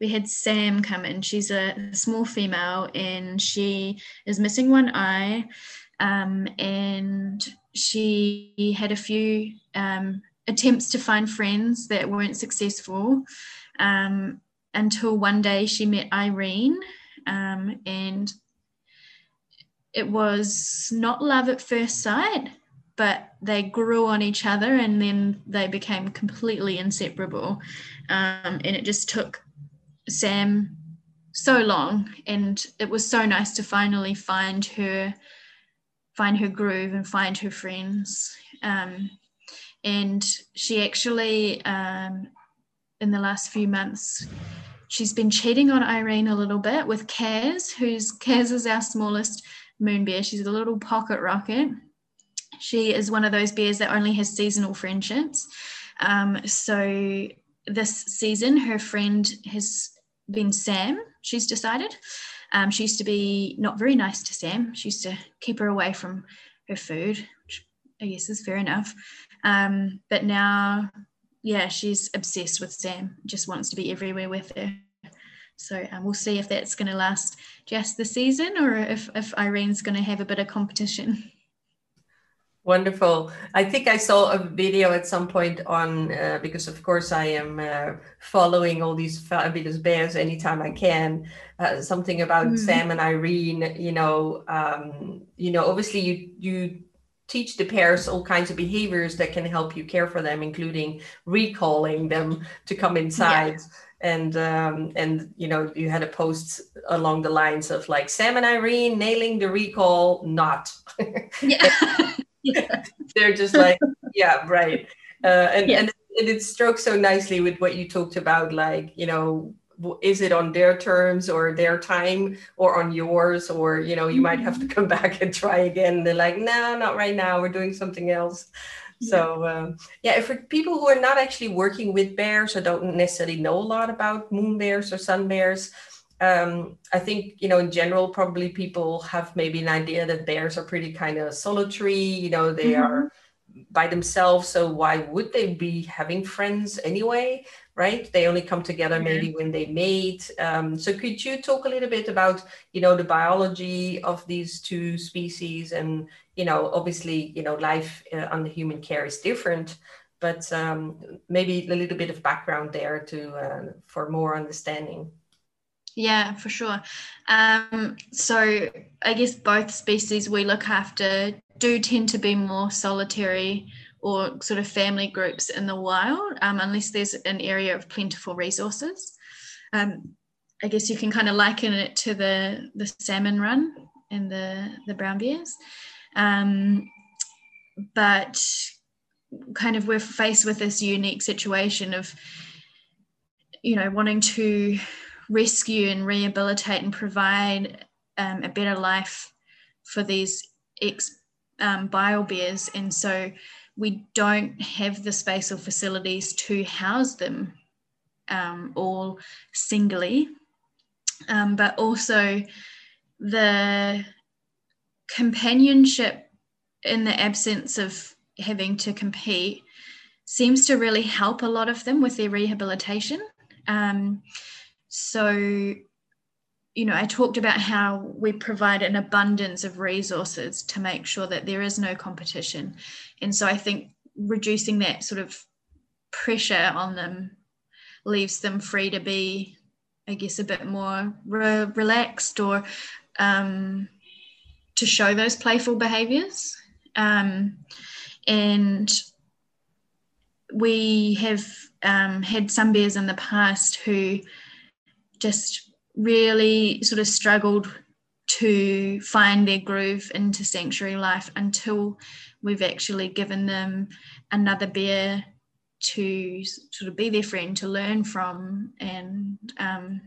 Speaker 2: we had Sam come in. She's a small female and she is missing one eye. Um, and she had a few um, attempts to find friends that weren't successful um, until one day she met Irene. Um, and it was not love at first sight but they grew on each other and then they became completely inseparable. Um, and it just took Sam so long, and it was so nice to finally find her, find her groove and find her friends. Um, and she actually, um, in the last few months, she's been cheating on Irene a little bit with Kaz, who's Kaz is our smallest moon bear. She's a little pocket rocket she is one of those bears that only has seasonal friendships. Um, so this season, her friend has been Sam, she's decided. Um, she used to be not very nice to Sam. She used to keep her away from her food, which I guess is fair enough. Um, but now, yeah, she's obsessed with Sam, just wants to be everywhere with her. So um, we'll see if that's going to last just the season or if, if Irene's going to have a bit of competition.
Speaker 1: Wonderful. I think I saw a video at some point on, uh, because of course I am uh, following all these fabulous bears anytime I can. Uh, something about mm. Sam and Irene. You know, um, you know. Obviously, you you teach the pairs all kinds of behaviors that can help you care for them, including recalling them to come inside. Yeah. And um, and you know, you had a post along the lines of like Sam and Irene nailing the recall, not.
Speaker 2: yeah.
Speaker 1: they're just like yeah right. Uh, and, and and it strokes so nicely with what you talked about like you know is it on their terms or their time or on yours? Or you know you might have to mm-hmm. come back and try again. And they're like no not right now. We're doing something else. Yeah. so um, yeah for people who are not actually working with bears or don't necessarily know a lot about moon bears or sun bears um, I think, you know, in general, probably people have maybe an idea that bears are pretty kind of solitary, you know, they mm-hmm. are by themselves. So why would they be having friends anyway? Right? They only come together maybe when they mate. Um, so could you talk a little bit about, you know, the biology of these two species and, you know, obviously, you know, life uh, under human care is different, but um, maybe a little bit of background there to uh, for more understanding.
Speaker 2: Yeah, for sure. Um, so I guess both species we look after do tend to be more solitary or sort of family groups in the wild, um, unless there's an area of plentiful resources. Um, I guess you can kind of liken it to the the salmon run and the the brown bears, um, but kind of we're faced with this unique situation of you know wanting to rescue and rehabilitate and provide um, a better life for these ex um, bile bears. And so we don't have the space or facilities to house them um, all singly, um, but also the companionship in the absence of having to compete seems to really help a lot of them with their rehabilitation. Um, so, you know, I talked about how we provide an abundance of resources to make sure that there is no competition. And so I think reducing that sort of pressure on them leaves them free to be, I guess, a bit more re- relaxed or um, to show those playful behaviors. Um, and we have um, had some bears in the past who just really sort of struggled to find their groove into sanctuary life until we've actually given them another bear to sort of be their friend to learn from. And um,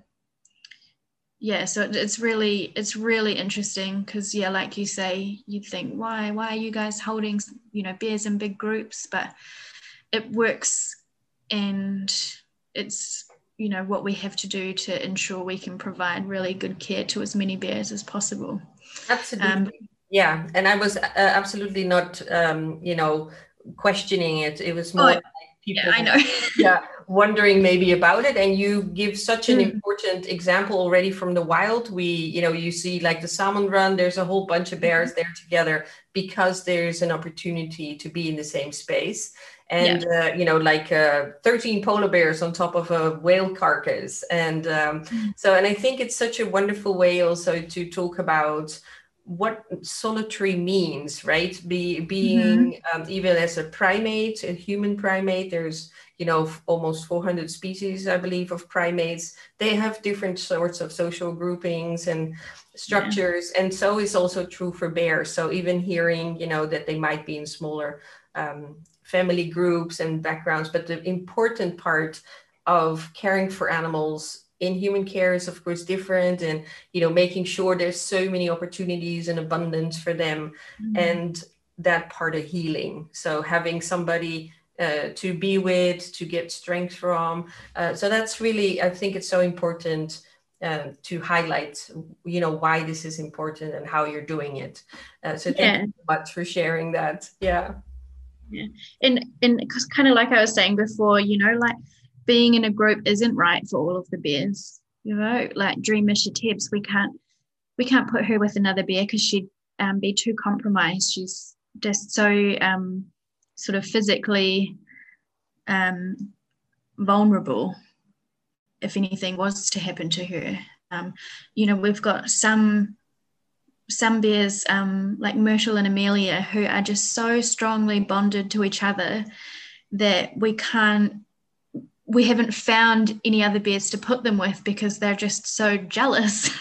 Speaker 2: yeah so it's really it's really interesting because yeah like you say you'd think why why are you guys holding you know bears in big groups? But it works and it's you know what we have to do to ensure we can provide really good care to as many bears as possible.
Speaker 1: Absolutely. Um, yeah and i was uh, absolutely not um, you know questioning it. It was more oh, like
Speaker 2: people yeah, i know.
Speaker 1: yeah wondering maybe about it. And you give such an mm. important example already from the wild. We you know you see like the salmon run. There's a whole bunch of bears mm-hmm. there together because there's an opportunity to be in the same space and yeah. uh, you know like uh, 13 polar bears on top of a whale carcass and um, mm. so and i think it's such a wonderful way also to talk about what solitary means right be being mm-hmm. um, even as a primate a human primate there's you know almost 400 species i believe of primates they have different sorts of social groupings and structures yeah. and so is also true for bears so even hearing you know that they might be in smaller um, family groups and backgrounds, but the important part of caring for animals in human care is of course different and you know making sure there's so many opportunities and abundance for them mm-hmm. and that part of healing so having somebody uh, to be with to get strength from uh, so that's really i think it's so important uh, to highlight you know why this is important and how you're doing it uh, so thank yeah. you so much for sharing that yeah
Speaker 2: yeah. And and kind of like i was saying before you know like being in a group isn't right for all of the bears you know? Like dream Tibbs, we can't we can't put her with another bear because she'd um, be too compromised. She's just so um, sort of physically um, vulnerable if anything was to happen to her. Um, you know we've got some some bears um, like Myrtle and Amelia who are just so strongly bonded to each other that we can't we haven't found any other bears to put them with because they're just so jealous.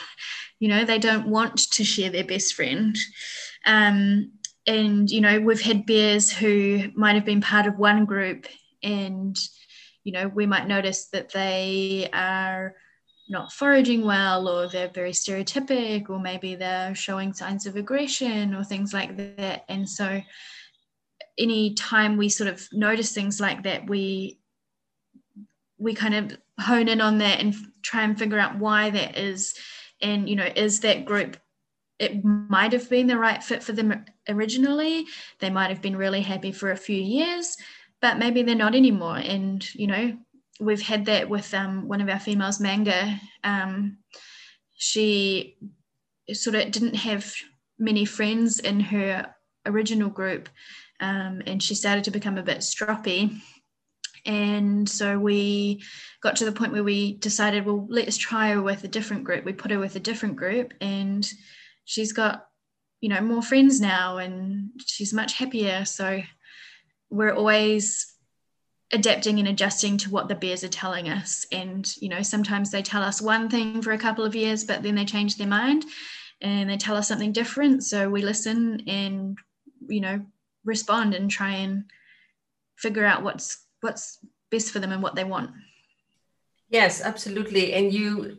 Speaker 2: You know they don't want to share their best friend. Um, and you know we've had bears who might have been part of one group and you know we might notice that they are not foraging well or they're very stereotypic or maybe they're showing signs of aggression or things like that. And so any time we sort of notice things like that we we kind of hone in on that and try and figure out why that is. And you know is that group it might have been the right fit for them originally. They might have been really happy for a few years but maybe they're not anymore. And you know we've had that with um, one of our females, Manga. Um, she sort of didn't have many friends in her original group, um, and she started to become a bit stroppy. And so we got to the point where we decided, well, let's try her with a different group. We put her with a different group, and she's got, you know, more friends now, and she's much happier. So we're always adapting and adjusting to what the bears are telling us. And you know sometimes they tell us one thing for a couple of years but then they change their mind and they tell us something different. So we listen and you know respond and try and figure out what's what's best for them and what they want.
Speaker 1: Yes absolutely. And you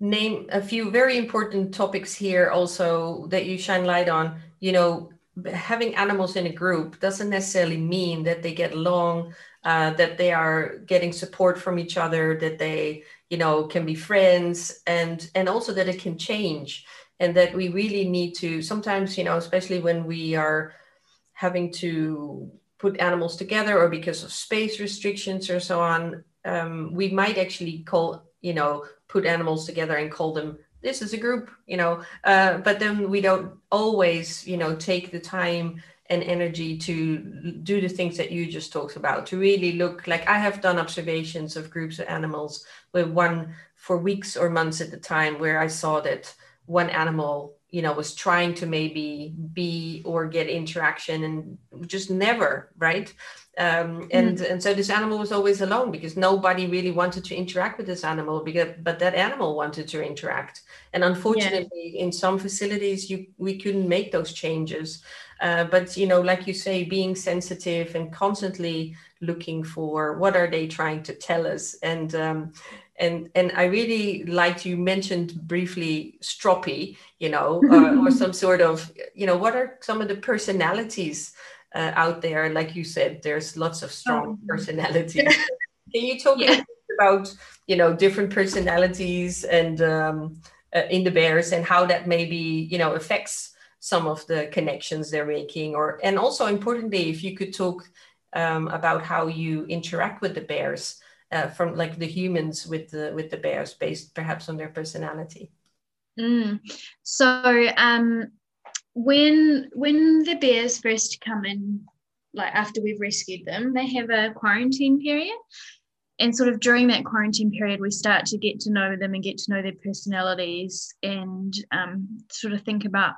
Speaker 1: name a few very important topics here also that you shine light on. You know having animals in a group doesn't necessarily mean that they get along uh, that they are getting support from each other that they you know can be friends and and also that it can change and that we really need to sometimes you know especially when we are having to put animals together or because of space restrictions or so on um, we might actually call you know put animals together and call them this is a group you know uh, but then we don't always you know take the time and energy to do the things that you just talked about to really look like i have done observations of groups of animals with one for weeks or months at a time where i saw that one animal you know was trying to maybe be or get interaction and just never right um, and mm. and so this animal was always alone because nobody really wanted to interact with this animal because but that animal wanted to interact and unfortunately yeah. in some facilities you we couldn't make those changes uh, but you know like you say being sensitive and constantly looking for what are they trying to tell us and um, and and I really liked you mentioned briefly stroppy, you know, or, or, some sort of, you know, what are some of the personalities uh, out there? Like you said, there's lots of strong oh. personalities. Can you talk yeah. about, you know, different personalities and um, uh, in the bears and how that maybe, you know, affects some of the connections they're making, or and also importantly, if you could talk um, about how you interact with the bears uh, from like the humans with the with the bears based perhaps on their personality
Speaker 2: mm. so um when when the bears first come in like after we've rescued them they have a quarantine period and sort of during that quarantine period we start to get to know them and get to know their personalities and um, sort of think about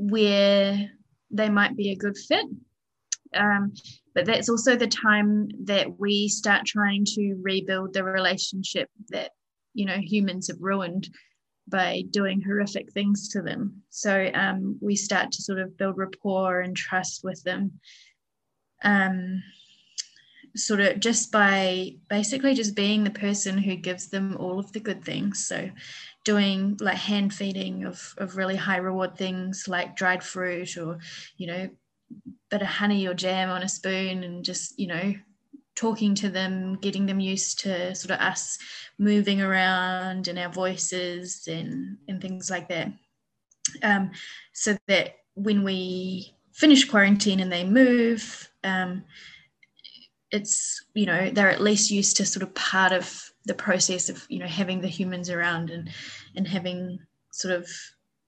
Speaker 2: where they might be a good fit. Um, but that's also the time that we start trying to rebuild the relationship that you know humans have ruined by doing horrific things to them. So um, we start to sort of build rapport and trust with them. Um, sort of just by basically just being the person who gives them all of the good things. So doing like hand feeding of, of really high reward things like dried fruit or you know bit of honey or jam on a spoon and just, you know, talking to them, getting them used to sort of us moving around and our voices and, and things like that. Um, so that when we finish quarantine and they move, um, it's, you know, they're at least used to sort of part of the process of, you know, having the humans around and, and having sort of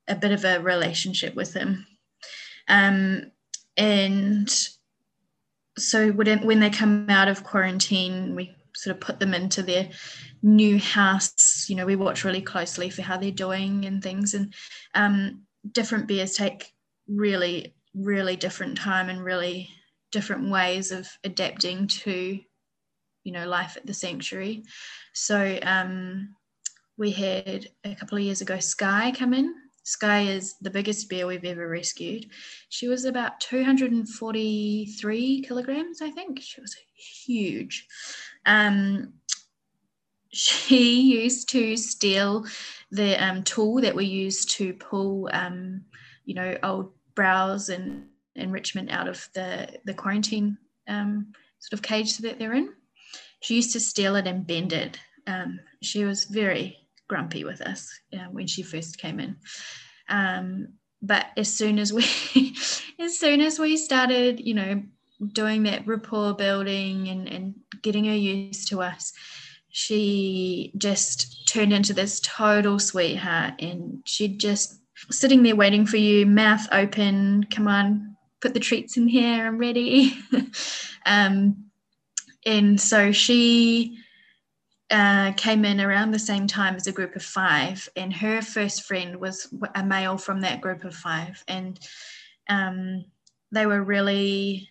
Speaker 2: a bit of a relationship with them. Um, and so when, when they come out of quarantine we sort of put them into their new house you know we watch really closely for how they're doing and things and um, different bears take really really different time and really different ways of adapting to you know life at the sanctuary so um, we had a couple of years ago sky come in Sky is the biggest bear we've ever rescued. She was about 243 kilograms, I think. She was huge. Um, she used to steal the um, tool that we use to pull, um, you know, old browse and enrichment out of the, the quarantine um, sort of cage that they're in. She used to steal it and bend it. Um, she was very grumpy with us when she first came in. Um, but as soon as we, as soon as we started, you know, doing that rapport building and, and getting her used to us, she just turned into this total sweetheart and she'd just sitting there waiting for you, mouth open, come on, put the treats in here, I'm ready. um, and so she uh, came in around the same time as a group of five, and her first friend was a male from that group of five, and um, they were really,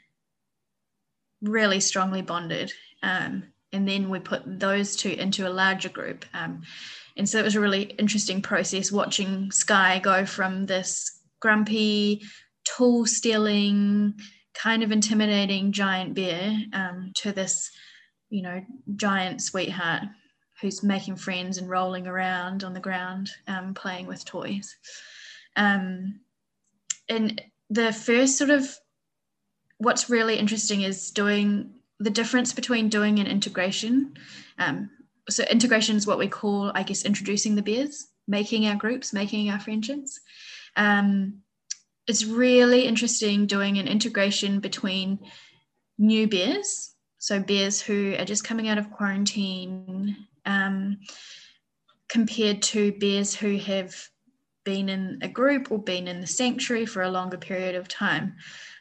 Speaker 2: really strongly bonded. Um, and then we put those two into a larger group. Um, and so it was a really interesting process watching Sky go from this grumpy, tool stealing, kind of intimidating giant bear um, to this you know, giant sweetheart who's making friends and rolling around on the ground, um, playing with toys. Um, and the first sort of what's really interesting is doing the difference between doing an integration. Um, so integration is what we call, I guess, introducing the bears, making our groups, making our friendships. Um, it's really interesting doing an integration between new bears so bears who are just coming out of quarantine, um, compared to bears who have been in a group or been in the sanctuary for a longer period of time.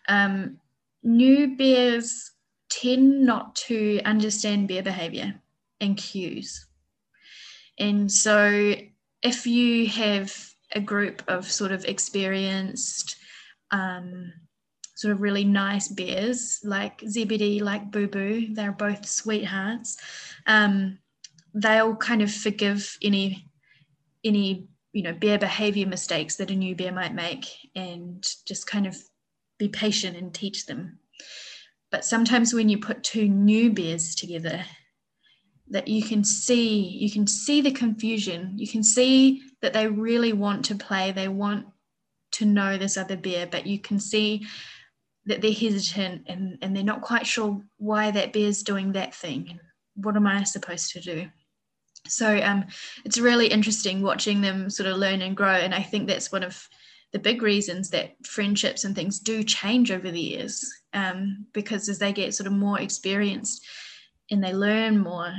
Speaker 2: Um, new bears tend not to understand bear behavior and cues. And so if you have a group of sort of experienced, um, sort of really nice bears like Zebedee, like Boo Boo. They're both sweethearts. Um, they'll kind of forgive any any you know bear behavior mistakes that a new bear might make and just kind of be patient and teach them but sometimes when you put two new bears together that you can see you can see the confusion. You can see that they really want to play. They want to know this other bear but you can see that they're hesitant and, and they're not quite sure why that bear's doing that thing. What am i supposed to do? So um, it's really interesting watching them sort of learn and grow and i think that's one of the big reasons that friendships and things do change over the years um, because as they get sort of more experienced and they learn more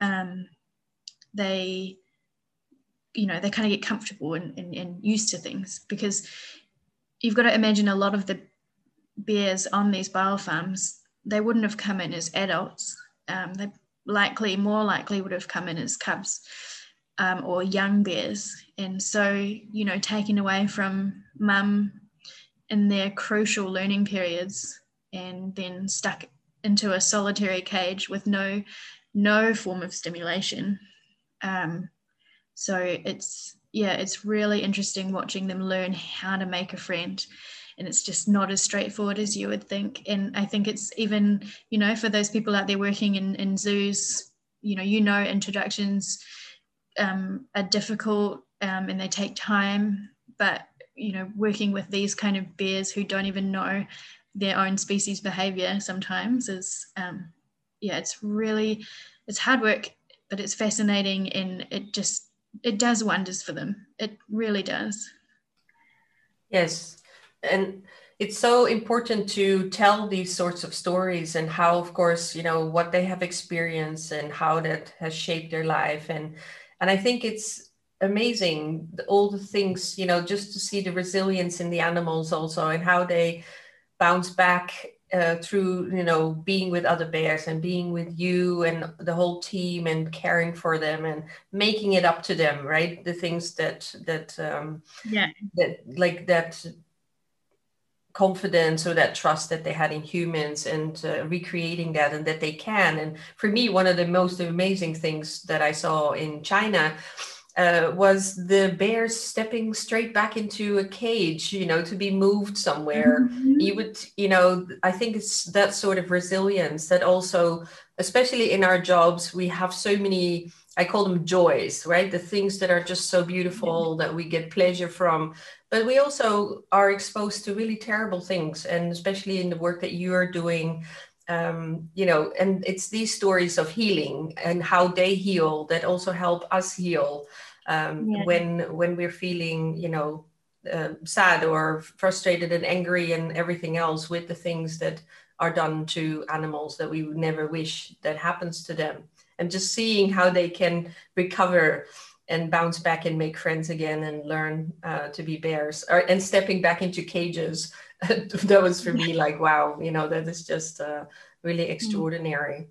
Speaker 2: um, they you know they kind of get comfortable and, and, and used to things because you've got to imagine a lot of the bears on these bile farms they wouldn't have come in as adults. Um, they likely more likely would have come in as cubs um, or young bears. And so you know taken away from mum in their crucial learning periods and then stuck into a solitary cage with no no form of stimulation. Um, so it's yeah it's really interesting watching them learn how to make a friend and it's just not as straightforward as you would think. And i think it's even you know for those people out there working in, in zoos you know you know introductions um, are difficult um, and they take time but you know working with these kind of bears who don't even know their own species behavior sometimes is um, yeah it's really it's hard work but it's fascinating and it just it does wonders for them. It really does.
Speaker 1: Yes. And it's so important to tell these sorts of stories and how of course you know what they have experienced and how that has shaped their life. And and i think it's amazing all the things you know just to see the resilience in the animals also and how they bounce back uh, through you know being with other bears and being with you and the whole team and caring for them and making it up to them right? The things that that um
Speaker 2: yeah.
Speaker 1: that like that confidence or that trust that they had in humans and uh, recreating that and that they can. And for me one of the most amazing things that i saw in china uh, was the bears stepping straight back into a cage you know to be moved somewhere mm-hmm. you would you know i think it's that sort of resilience that also especially in our jobs we have so many I call them joys, right? The things that are just so beautiful that we get pleasure from. But we also are exposed to really terrible things, and especially in the work that you are doing, um, you know, and it's these stories of healing and how they heal that also help us heal um, yeah. when when we're feeling, you know, uh, sad or frustrated and angry and everything else with the things that are done to animals that we would never wish that happens to them and just seeing how they can recover and bounce back and make friends again and learn uh, to be bears or, and stepping back into cages that was for me like wow you know that is just uh, really mm. extraordinary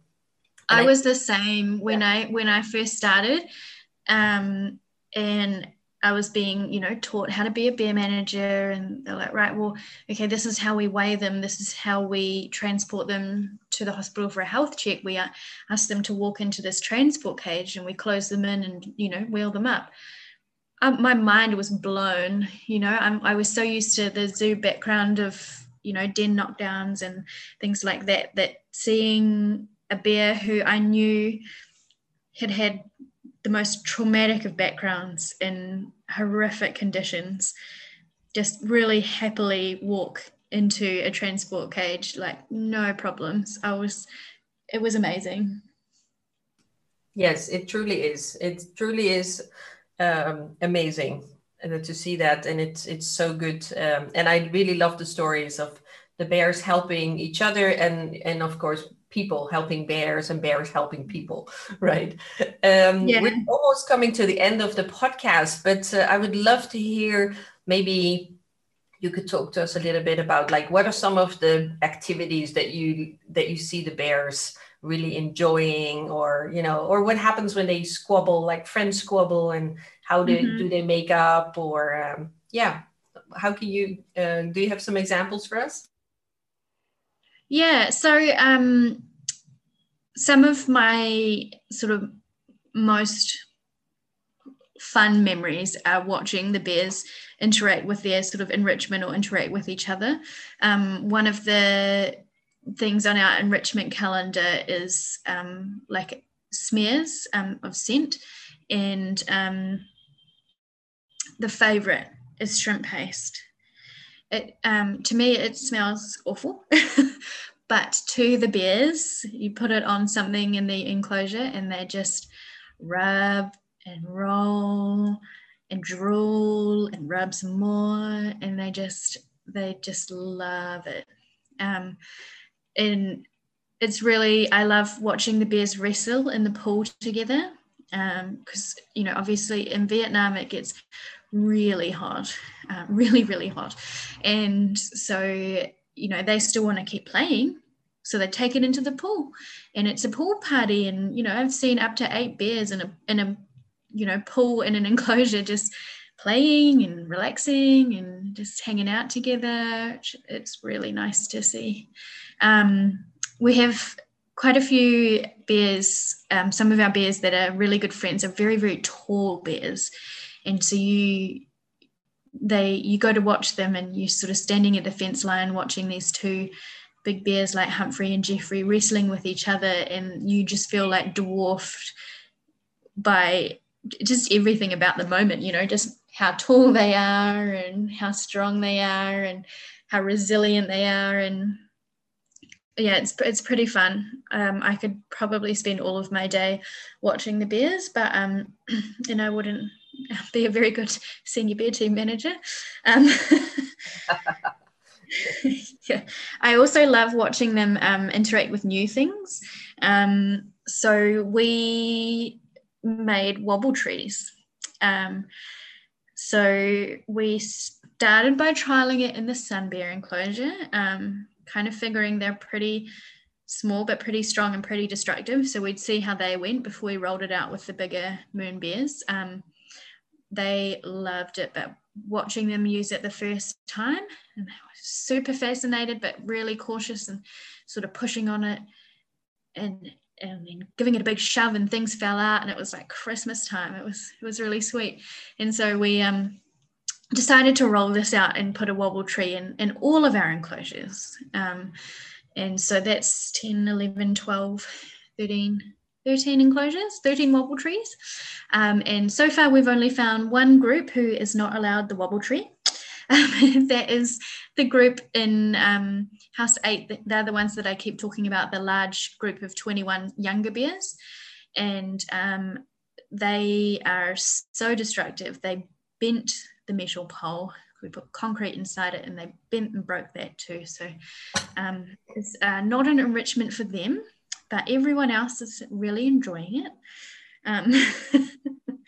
Speaker 2: I, I, was the same when yeah. i when i first started um, and I was being, you know, taught how to be a bear manager, and they're like, right, well, okay, this is how we weigh them. This is how we transport them to the hospital for a health check. We ask them to walk into this transport cage, and we close them in, and you know, wheel them up. Um, my mind was blown. You know, I'm, I was so used to the zoo background of, you know, den knockdowns and things like that. That seeing a bear who I knew had had the most traumatic of backgrounds in horrific conditions just really happily walk into a transport cage like no problems. I was it was amazing.
Speaker 1: Yes it truly is. It truly is um, amazing to see that and it's it's so good um, and i really love the stories of the bears helping each other and and of course people helping bears and bears helping people, right? Um, yeah. We're almost coming to the end of the podcast, but uh, I would love to hear maybe you could talk to us a little bit about like what are some of the activities that you that you see the bears really enjoying or you know or what happens when they squabble like friends squabble and how do, mm-hmm. do they make up or um, yeah how can you uh, do you have some examples for us
Speaker 2: yeah so um some of my sort of most fun memories are watching the bears interact with their sort of enrichment or interact with each other. Um, one of the things on our enrichment calendar is um, like smears um, of scent, and um, the favorite is shrimp paste. It um, to me it smells awful, but to the bears, you put it on something in the enclosure, and they just rub and roll and drool and rub some more and they just they just love it. Um, and it's really i love watching the bears wrestle in the pool together because um, you know obviously in vietnam it gets really hot uh, really really hot and so you know they still want to keep playing so they take it into the pool and it's a pool party and you know i've seen up to eight bears in a in a you know, pool in an enclosure, just playing and relaxing and just hanging out together. It's really nice to see. Um, we have quite a few bears, um, some of our bears that are really good friends are very, very tall bears. And so you they you go to watch them and you're sort of standing at the fence line watching these two big bears like Humphrey and Jeffrey wrestling with each other and you just feel like dwarfed by just everything about the moment, you know, just how tall they are and how strong they are and how resilient they are. And yeah, it's, it's pretty fun. Um, I could probably spend all of my day watching the Bears, but, um, and I wouldn't be a very good senior bear team manager. Um, yeah, I also love watching them um, interact with new things. Um, so we made wobble trees. Um, so we started by trialing it in the sun bear enclosure, um, kind of figuring they're pretty small but pretty strong and pretty destructive. So we'd see how they went before we rolled it out with the bigger moon bears. Um, they loved it, but watching them use it the first time, and they were super fascinated, but really cautious and sort of pushing on it. And and then giving it a big shove and things fell out and it was like christmas time. It was it was really sweet. And so we um decided to roll this out and put a wobble tree in in all of our enclosures. Um and so that's 10 11 12 13 13 enclosures 13 wobble trees um, and so far we've only found one group who is not allowed the wobble tree um, that is the group in um, House 8. They're the ones that I keep talking about, the large group of 21 younger bears. And um, they are so destructive. They bent the metal pole. We put concrete inside it and they bent and broke that too. So um, it's uh, not an enrichment for them, but everyone else is really enjoying it. Um,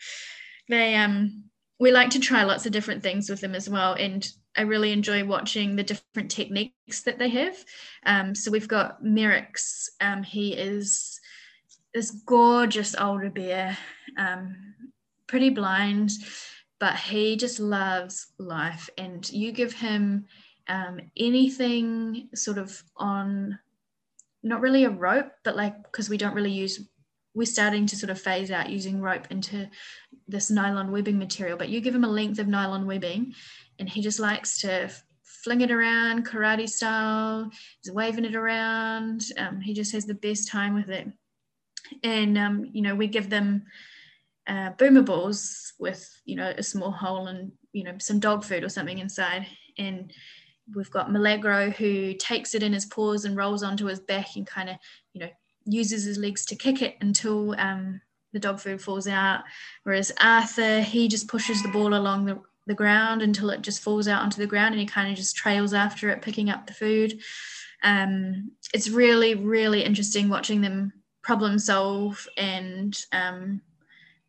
Speaker 2: they um, we like to try lots of different things with them as well. And I really enjoy watching the different techniques that they have. Um, so we've got Merrick's, um, he is this gorgeous older bear, um, pretty blind, but he just loves life. And you give him um, anything sort of on, not really a rope, but like, because we don't really use we're starting to sort of phase out using rope into this nylon webbing material, but you give him a length of nylon webbing and he just likes to fling it around karate style, he's waving it around. Um, he just has the best time with it. And, um, you know, we give them uh, boomer balls with, you know, a small hole and, you know, some dog food or something inside. And we've got Milagro who takes it in his paws and rolls onto his back and kind of, you know, uses his legs to kick it until um, the dog food falls out. Whereas Arthur, he just pushes the ball along the, the ground until it just falls out onto the ground and he kind of just trails after it, picking up the food. Um, it's really, really interesting watching them problem solve and um,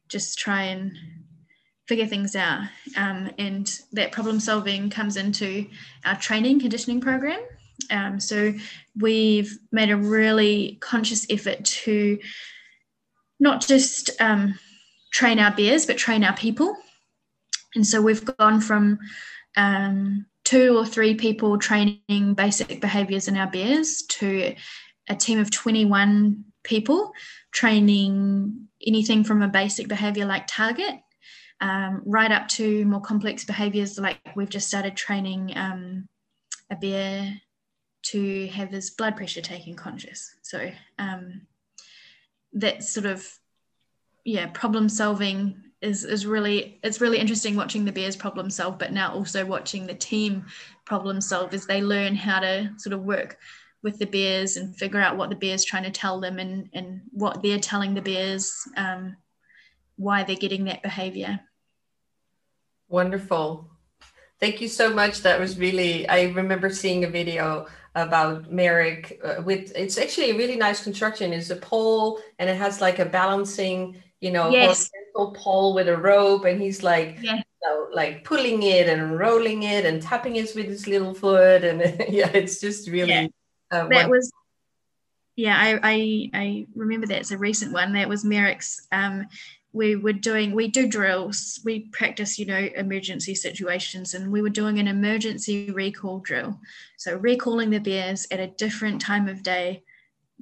Speaker 2: just try and figure things out. Um, and that problem solving comes into our training conditioning program. Um, so we've made a really conscious effort to not just um, train our bears, but train our people. And so we've gone from um, two or three people training basic behaviors in our bears to a team of 21 people training anything from a basic behavior like target um, right up to more complex behaviors like we've just started training um, a bear to have his blood pressure taken conscious. So um, that sort of yeah problem solving is is really it's really interesting watching the bears problem solve, but now also watching the team problem solve as they learn how to sort of work with the bears and figure out what the bears trying to tell them and and what they're telling the bears um, why they're getting that behavior
Speaker 1: wonderful thank you so much that was really i remember seeing a video about Merrick uh, with it's actually a really nice construction. It's a pole and it has like a balancing, you know,
Speaker 2: yes.
Speaker 1: pole with a rope, and he's like, you know, like pulling it and rolling it and tapping it with his little foot, and yeah, it's just really. Yeah.
Speaker 2: Uh, that was. Yeah, I, I I remember that. It's a recent one. That was Merrick's um, we were doing we do drills we practice you know emergency situations and we were doing an emergency recall drill. So recalling the bears at a different time of day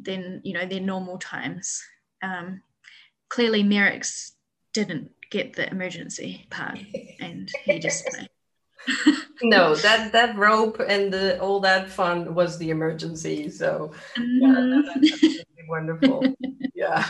Speaker 2: than you know their normal times. Um, clearly merrick's didn't get the emergency part and he just
Speaker 1: no that that rope and the, all that fun was the emergency so yeah, mm-hmm wonderful. yeah.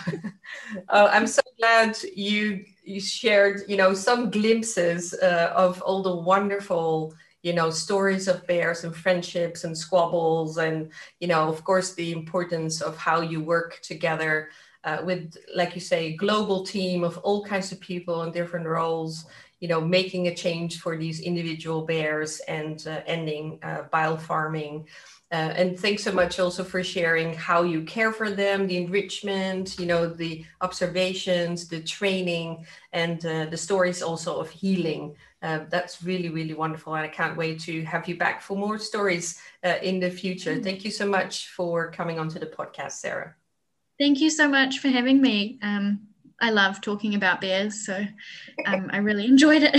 Speaker 1: Uh, I'm so glad you you shared, you know, some glimpses uh, of all the wonderful, you know, stories of bears and friendships and squabbles, and you know, of course, the importance of how you work together uh, with, like you say, global team of all kinds of people in different roles. You know, making a change for these individual bears and uh, ending uh, bile farming. Uh, and thanks so much also for sharing how you care for them, the enrichment, you know, the observations, the training, and uh, the stories also of healing. Uh, that's really, really wonderful. And I can't wait to have you back for more stories uh, in the future. Mm-hmm. Thank you so much for coming onto the podcast, Sarah.
Speaker 2: Thank you so much for having me. Um, I love talking about bears, so um, I really enjoyed it.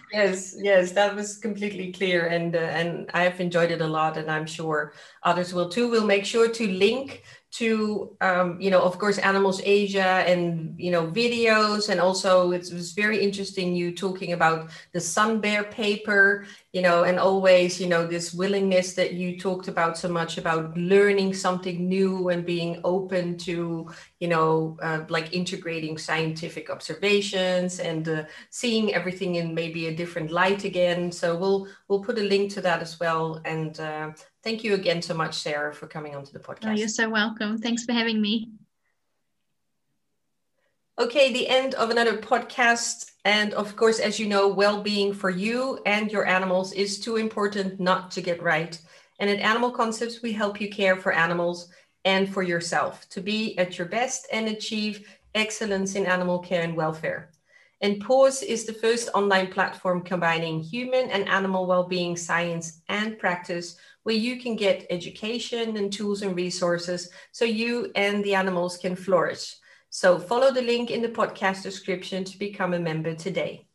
Speaker 1: yes, yes, that was completely clear, and uh, and I have enjoyed it a lot, and I'm sure others will too. We'll make sure to link to um, you know of course animals asia and you know videos. And also it was very interesting you talking about the sun bear paper you know and always you know this willingness that you talked about so much about learning something new and being open to you know uh, like integrating scientific observations and uh, seeing everything in maybe a different light again. So we'll we'll put a link to that as well. And uh, Thank you again so much, Sarah, for coming onto the podcast. Oh,
Speaker 2: you're so welcome. Thanks for having me.
Speaker 1: Okay, the end of another podcast. And of course, as you know, well being for you and your animals is too important not to get right. And at Animal Concepts, we help you care for animals and for yourself to be at your best and achieve excellence in animal care and welfare. And PAWS is the first online platform combining human and animal well being science and practice where you can get education and tools and resources so you and the animals can flourish. So follow the link in the podcast description to become a member today.